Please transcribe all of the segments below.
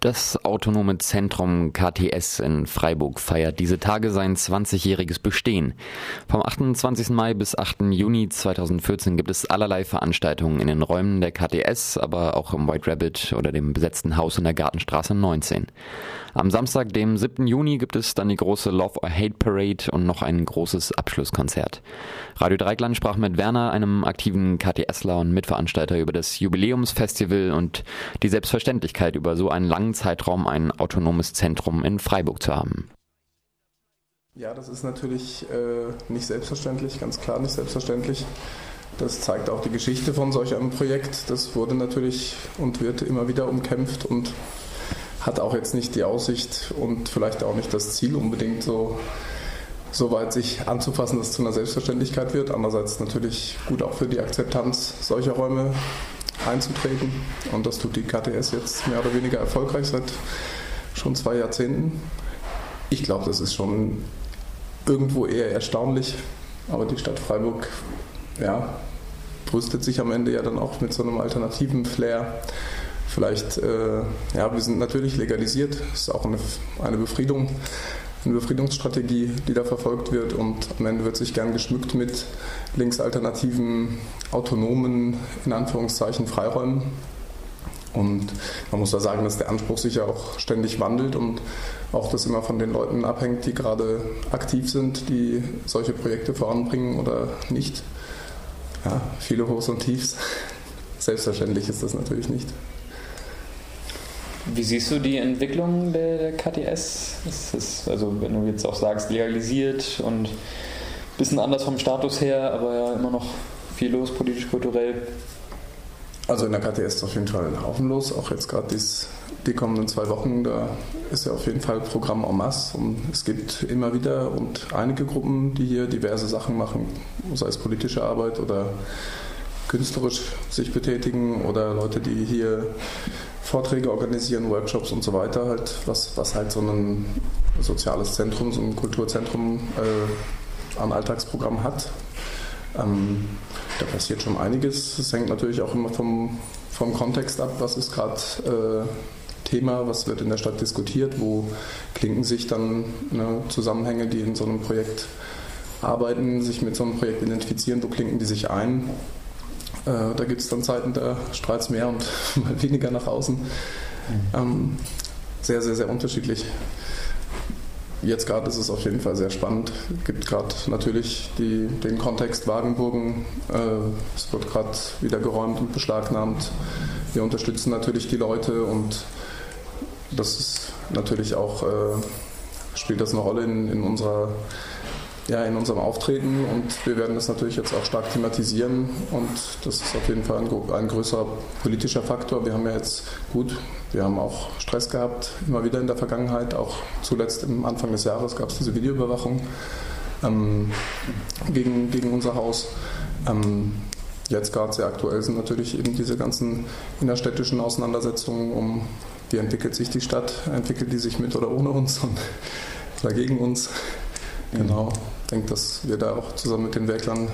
Das autonome Zentrum KTS in Freiburg feiert diese Tage sein 20-jähriges Bestehen. Vom 28. Mai bis 8. Juni 2014 gibt es allerlei Veranstaltungen in den Räumen der KTS, aber auch im White Rabbit oder dem besetzten Haus in der Gartenstraße 19. Am Samstag, dem 7. Juni, gibt es dann die große Love or Hate Parade und noch ein großes Abschlusskonzert. Radio Dreikland sprach mit Werner, einem aktiven KTSler und Mitveranstalter, über das Jubiläumsfestival und die Selbstverständlichkeit, über so einen langen Zeitraum ein autonomes Zentrum in Freiburg zu haben. Ja, das ist natürlich äh, nicht selbstverständlich, ganz klar nicht selbstverständlich. Das zeigt auch die Geschichte von solch einem Projekt. Das wurde natürlich und wird immer wieder umkämpft und hat auch jetzt nicht die Aussicht und vielleicht auch nicht das Ziel unbedingt so, so weit sich anzufassen, dass es zu einer Selbstverständlichkeit wird. Andererseits natürlich gut auch für die Akzeptanz solcher Räume einzutreten. Und das tut die KTS jetzt mehr oder weniger erfolgreich seit schon zwei Jahrzehnten. Ich glaube, das ist schon irgendwo eher erstaunlich. Aber die Stadt Freiburg ja, brüstet sich am Ende ja dann auch mit so einem alternativen Flair vielleicht, äh, ja, wir sind natürlich legalisiert, ist auch eine, eine Befriedung, eine Befriedungsstrategie, die da verfolgt wird und am Ende wird sich gern geschmückt mit linksalternativen, autonomen, in Anführungszeichen, Freiräumen. Und man muss da sagen, dass der Anspruch sich ja auch ständig wandelt und auch das immer von den Leuten abhängt, die gerade aktiv sind, die solche Projekte voranbringen oder nicht. Ja, viele Hochs und Tiefs. Selbstverständlich ist das natürlich nicht. Wie siehst du die Entwicklung der, KTS? Es ist, also wenn du jetzt auch sagst, legalisiert und ein bisschen anders vom Status her, aber ja immer noch viel los, politisch, kulturell. Also in der KTS ist auf jeden Fall ein Haufen los, auch jetzt gerade die kommenden zwei Wochen, da ist ja auf jeden Fall Programm en masse und es gibt immer wieder und einige Gruppen, die hier diverse Sachen machen, sei es politische Arbeit oder künstlerisch sich betätigen oder Leute, die hier Vorträge organisieren, Workshops und so weiter, halt, was, was halt so ein soziales Zentrum, so ein Kulturzentrum äh, an Alltagsprogramm hat. Ähm, da passiert schon einiges. Es hängt natürlich auch immer vom, vom Kontext ab, was ist gerade äh, Thema, was wird in der Stadt diskutiert, wo klinken sich dann ne, Zusammenhänge, die in so einem Projekt arbeiten, sich mit so einem Projekt identifizieren, wo klinken die sich ein. Äh, da gibt es dann Zeiten, da strahlt es mehr und mal weniger nach außen. Mhm. Ähm, sehr, sehr, sehr unterschiedlich. Jetzt gerade ist es auf jeden Fall sehr spannend. Es gibt gerade natürlich die, den Kontext Wagenburgen. Äh, es wird gerade wieder geräumt und beschlagnahmt. Wir unterstützen natürlich die Leute und das ist natürlich auch, äh, spielt das eine Rolle in, in unserer ja, in unserem Auftreten und wir werden das natürlich jetzt auch stark thematisieren und das ist auf jeden Fall ein, ein, größerer politischer Faktor. Wir haben ja jetzt gut, wir haben auch Stress gehabt, immer wieder in der Vergangenheit, auch zuletzt im Anfang des Jahres gab es diese Videoüberwachung ähm, gegen, gegen unser Haus. Ähm, jetzt gerade sehr aktuell sind natürlich eben diese ganzen innerstädtischen Auseinandersetzungen um, wie entwickelt sich die Stadt, entwickelt die sich mit oder ohne uns und oder gegen uns. Genau. Ich denke, dass wir da auch zusammen mit den Werklern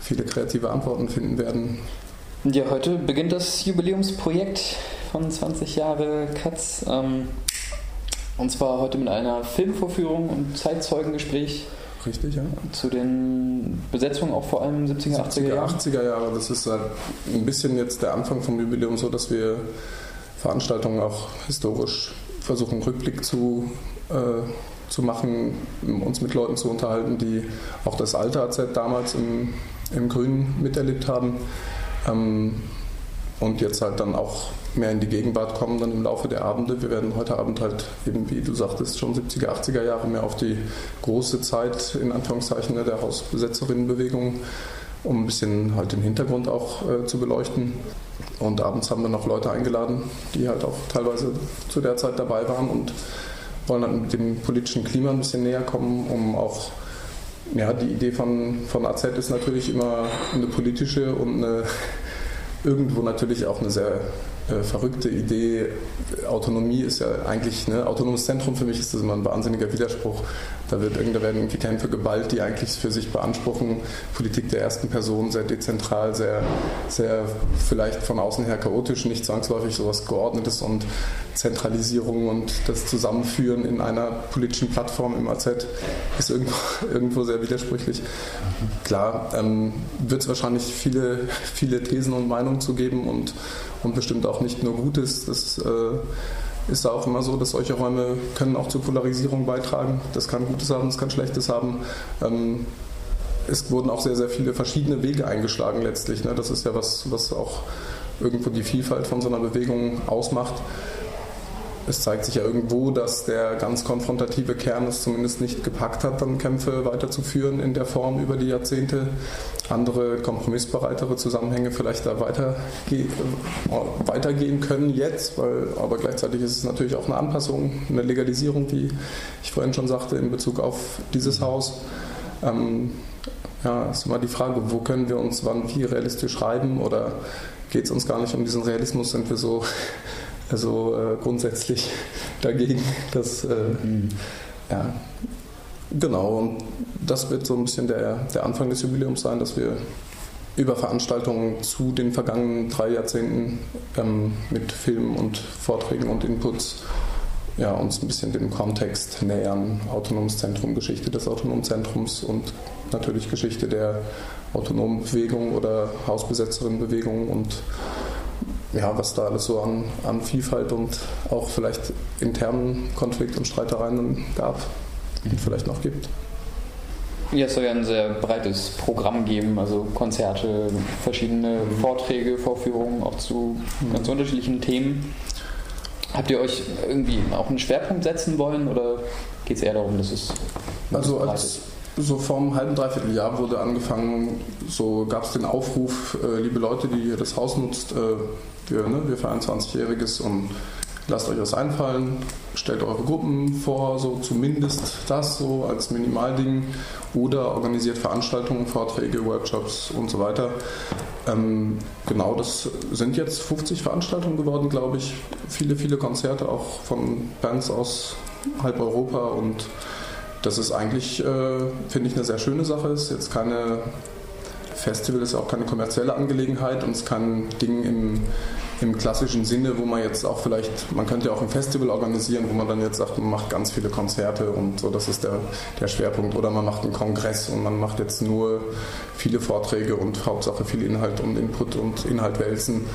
viele kreative Antworten finden werden. Ja, heute beginnt das Jubiläumsprojekt von 20 Jahre Katz. Ähm, und zwar heute mit einer Filmvorführung und Zeitzeugengespräch. Richtig, ja. Zu den Besetzungen auch vor allem 70er, 80er Jahre. 80er Jahre, das ist ein bisschen jetzt der Anfang vom Jubiläum so, dass wir Veranstaltungen auch historisch versuchen, Rückblick zu äh, zu machen, uns mit Leuten zu unterhalten, die auch das alte AZ damals im, im Grünen miterlebt haben ähm, und jetzt halt dann auch mehr in die Gegenwart kommen dann im Laufe der Abende. Wir werden heute Abend halt eben, wie du sagtest, schon 70er, 80er Jahre mehr auf die große Zeit, in Anführungszeichen, ne, der Hausbesetzerinnenbewegung, um ein bisschen halt den Hintergrund auch äh, zu beleuchten. Und abends haben wir noch Leute eingeladen, die halt auch teilweise zu der Zeit dabei waren und wollen dem politischen Klima ein bisschen näher kommen, um auch, ja, die Idee von, von AZ ist natürlich immer eine politische und eine, irgendwo natürlich auch eine sehr äh, verrückte Idee. Autonomie ist ja eigentlich, ne, autonomes Zentrum für mich ist das immer ein wahnsinniger Widerspruch. Da, wird, da werden irgendwie Kämpfe geballt, die eigentlich für sich beanspruchen, Politik der ersten Person sehr dezentral, sehr, sehr vielleicht von außen her chaotisch, nicht zwangsläufig sowas Geordnetes und Zentralisierung und das Zusammenführen in einer politischen Plattform im AZ ist irgendwo, irgendwo sehr widersprüchlich. Klar, ähm, wird es wahrscheinlich viele, viele Thesen und Meinungen zu geben und, und bestimmt auch nicht nur Gutes. Das äh, ist auch immer so, dass solche Räume können auch zur Polarisierung beitragen. Das kann Gutes haben, das kann Schlechtes haben. Ähm, es wurden auch sehr, sehr viele verschiedene Wege eingeschlagen letztlich. Ne? Das ist ja was, was auch irgendwo die Vielfalt von so einer Bewegung ausmacht es zeigt sich ja irgendwo, dass der ganz konfrontative Kern es zumindest nicht gepackt hat, dann Kämpfe weiterzuführen in der Form über die Jahrzehnte. Andere kompromissbereitere Zusammenhänge vielleicht da weiterge weitergehen können jetzt, weil, aber gleichzeitig ist es natürlich auch eine Anpassung, eine Legalisierung, wie ich vorhin schon sagte, in Bezug auf dieses Haus. Ähm, ja, ist immer die Frage, wo können wir uns wann wie realistisch schreiben oder geht es uns gar nicht um diesen Realismus, sind wir so also äh, grundsätzlich dagegen, dass äh, mhm. ja, genau, und das wird so ein bisschen der, der Anfang des Jubiläums sein, dass wir über Veranstaltungen zu den vergangenen drei Jahrzehnten ähm, mit Filmen und Vorträgen und Inputs ja, uns ein bisschen dem Kontext nähern. Autonomes Zentrum, Geschichte des Autonomen Zentrums und natürlich Geschichte der autonomen Bewegung oder Hausbesetzerinnenbewegung und ja, was da alles so an, an Vielfalt und auch vielleicht internen Konflikt und Streitereien gab und vielleicht noch gibt. Ja, es soll ja ein sehr breites Programm geben, also Konzerte, verschiedene mhm. Vorträge, Vorführungen auch zu mhm. ganz unterschiedlichen Themen. Habt ihr euch irgendwie auch einen Schwerpunkt setzen wollen oder geht es eher darum, dass es. Also als, so vom halben, dreiviertel Jahr wurde angefangen, so gab es den Aufruf, äh, liebe Leute, die ihr das Haus nutzt, äh, wir, ne, wir feiern 20-Jähriges und lasst euch was einfallen, stellt eure Gruppen vor, so zumindest das so als Minimalding oder organisiert Veranstaltungen, Vorträge, Workshops und so weiter. Ähm, genau, das sind jetzt 50 Veranstaltungen geworden, glaube ich. Viele, viele Konzerte auch von Bands aus halb Europa und das ist eigentlich, äh, finde ich, eine sehr schöne Sache. Ist jetzt keine Festival ist auch keine kommerzielle Angelegenheit und es kann Ding im, im klassischen Sinne, wo man jetzt auch vielleicht, man könnte ja auch ein Festival organisieren, wo man dann jetzt sagt, man macht ganz viele Konzerte und so, das ist der, der Schwerpunkt. Oder man macht einen Kongress und man macht jetzt nur viele Vorträge und Hauptsache viel Inhalt und Input und Inhalt wälzen.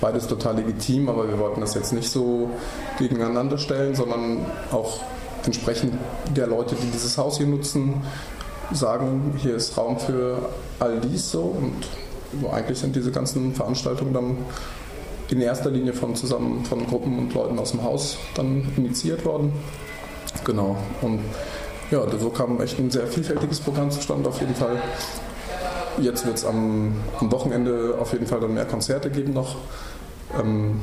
Beides total legitim, aber wir wollten das jetzt nicht so gegeneinander stellen, sondern auch entsprechend der Leute, die dieses Haus hier nutzen, sagen, hier ist Raum für all dies so und so eigentlich sind diese ganzen Veranstaltungen dann in erster Linie von zusammen von Gruppen und Leuten aus dem Haus dann initiiert worden. Genau. Und ja, so kam echt ein sehr vielfältiges Programm zustande auf jeden Fall. Jetzt wird es am, am, Wochenende auf jeden Fall dann mehr Konzerte geben noch. Ähm,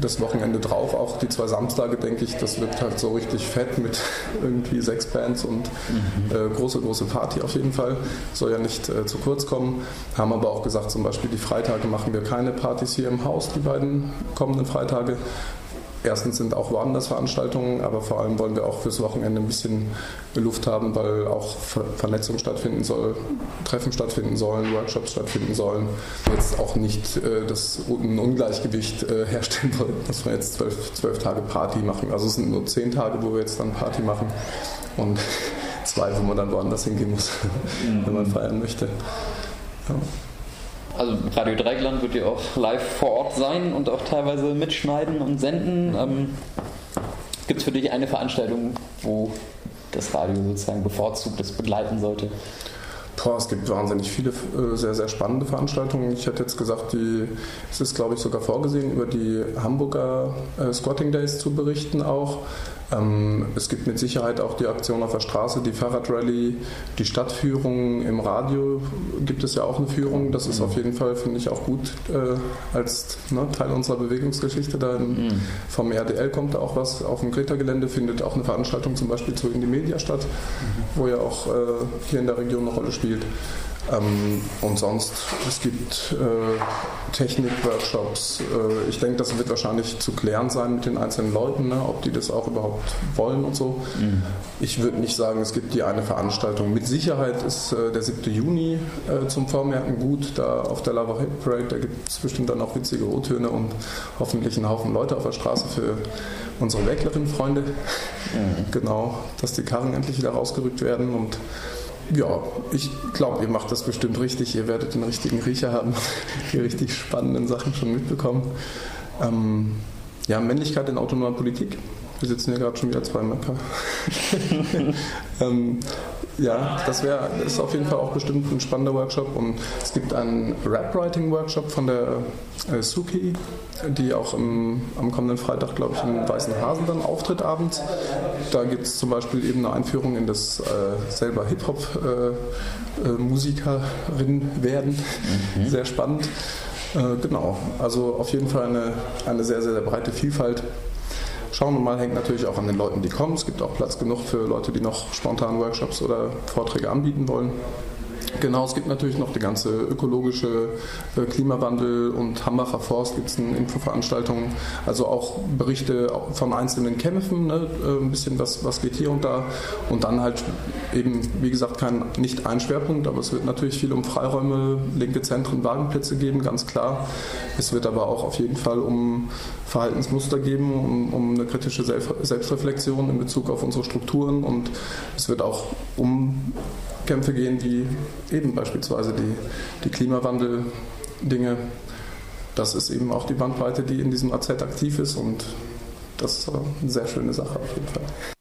das Wochenende drauf, auch die zwei Samstage, denke ich, das wird halt so richtig fett mit irgendwie sechs Bands und mhm. äh, große, große Party auf jeden Fall. Soll ja nicht äh, zu kurz kommen. Haben aber auch gesagt, zum Beispiel die Freitage machen wir keine Partys hier im Haus, die beiden kommenden Freitage, Erstens sind auch woanders Veranstaltungen, aber vor allem wollen wir auch fürs Wochenende ein bisschen Luft haben, weil auch Vernetzung stattfinden soll, Treffen stattfinden sollen, Workshops stattfinden sollen. Jetzt auch nicht äh, das, ein Ungleichgewicht äh, herstellen wollen, dass wir jetzt zwölf, zwölf Tage Party machen. Also es sind nur zehn Tage, wo wir jetzt dann Party machen und zwei, wo man dann woanders hingehen muss, wenn man feiern möchte. Ja. Also Radio Dreigland wird ja auch live vor Ort sein und auch teilweise mitschneiden und senden. Ähm, Gibt es für dich eine Veranstaltung, wo das Radio sozusagen bevorzugt das begleiten sollte? Boah, es gibt wahnsinnig viele äh, sehr, sehr spannende Veranstaltungen. Ich hätte jetzt gesagt, die, es ist, glaube ich, sogar vorgesehen, über die Hamburger äh, Squatting Days zu berichten auch. Ähm, es gibt mit Sicherheit auch die Aktion auf der Straße, die Fahrradrallye, die Stadtführung im Radio gibt es ja auch eine Führung. Das ist auf jeden Fall, finde ich, auch gut äh, als ne, Teil unserer Bewegungsgeschichte. Da im, mhm. vom RDL kommt da auch was. Auf dem Greta-Gelände findet auch eine Veranstaltung zum Beispiel zu Indie Media statt, mhm. wo ja auch äh, hier in der Region eine Rolle spielt. Ähm, und sonst, es gibt äh, Technik-Workshops. Äh, ich denke, das wird wahrscheinlich zu klären sein mit den einzelnen Leuten, ne, ob die das auch überhaupt wollen und so. Mhm. Ich würde nicht sagen, es gibt die eine Veranstaltung. Mit Sicherheit ist äh, der 7. Juni äh, zum Vormerken gut, da auf der Lava Hit Parade, da gibt es bestimmt dann auch witzige O-Töne und hoffentlich einen Haufen Leute auf der Straße für unsere Wäglerin-Freunde. Mhm. Genau, dass die Karren endlich wieder rausgerückt werden und ja, ich glaube, ihr macht das bestimmt richtig. Ihr werdet den richtigen Riecher haben, die richtig spannenden Sachen schon mitbekommen. Ähm, ja, Männlichkeit in autonomer Politik. Wir sitzen hier gerade schon wieder zwei Möpper. ähm, ja, das wäre ist auf jeden Fall auch bestimmt ein spannender Workshop. Und es gibt einen Rap-Writing-Workshop von der äh, Suki, die auch im, am kommenden Freitag, glaube ich, in Weißen Hasen dann auftritt abends. Da gibt es zum Beispiel eben eine Einführung in das äh, selber Hip-Hop-Musikerin äh, äh werden. Mhm. Sehr spannend. Äh, genau, also auf jeden Fall eine, eine sehr, sehr, sehr breite Vielfalt. Schauen wir mal, hängt natürlich auch an den Leuten, die kommen. Es gibt auch Platz genug für Leute, die noch spontan Workshops oder Vorträge anbieten wollen. Genau, es gibt natürlich noch die ganze ökologische äh, Klimawandel und Hambacher Forst gibt es eine Infoveranstaltung, also auch Berichte von einzelnen Kämpfen, ne, äh, ein bisschen was, was geht hier und da. Und dann halt eben, wie gesagt, kein, nicht ein Schwerpunkt, aber es wird natürlich viel um Freiräume, linke Zentren, Wagenplätze geben, ganz klar. Es wird aber auch auf jeden Fall um Verhaltensmuster geben, um, um eine kritische Selbstreflexion in Bezug auf unsere Strukturen. Und es wird auch um Kämpfe gehen, wie eben beispielsweise die, die Klimawandel-Dinge. Das ist eben auch die Bandbreite, die in diesem AZ aktiv ist und das ist eine sehr schöne Sache auf jeden Fall.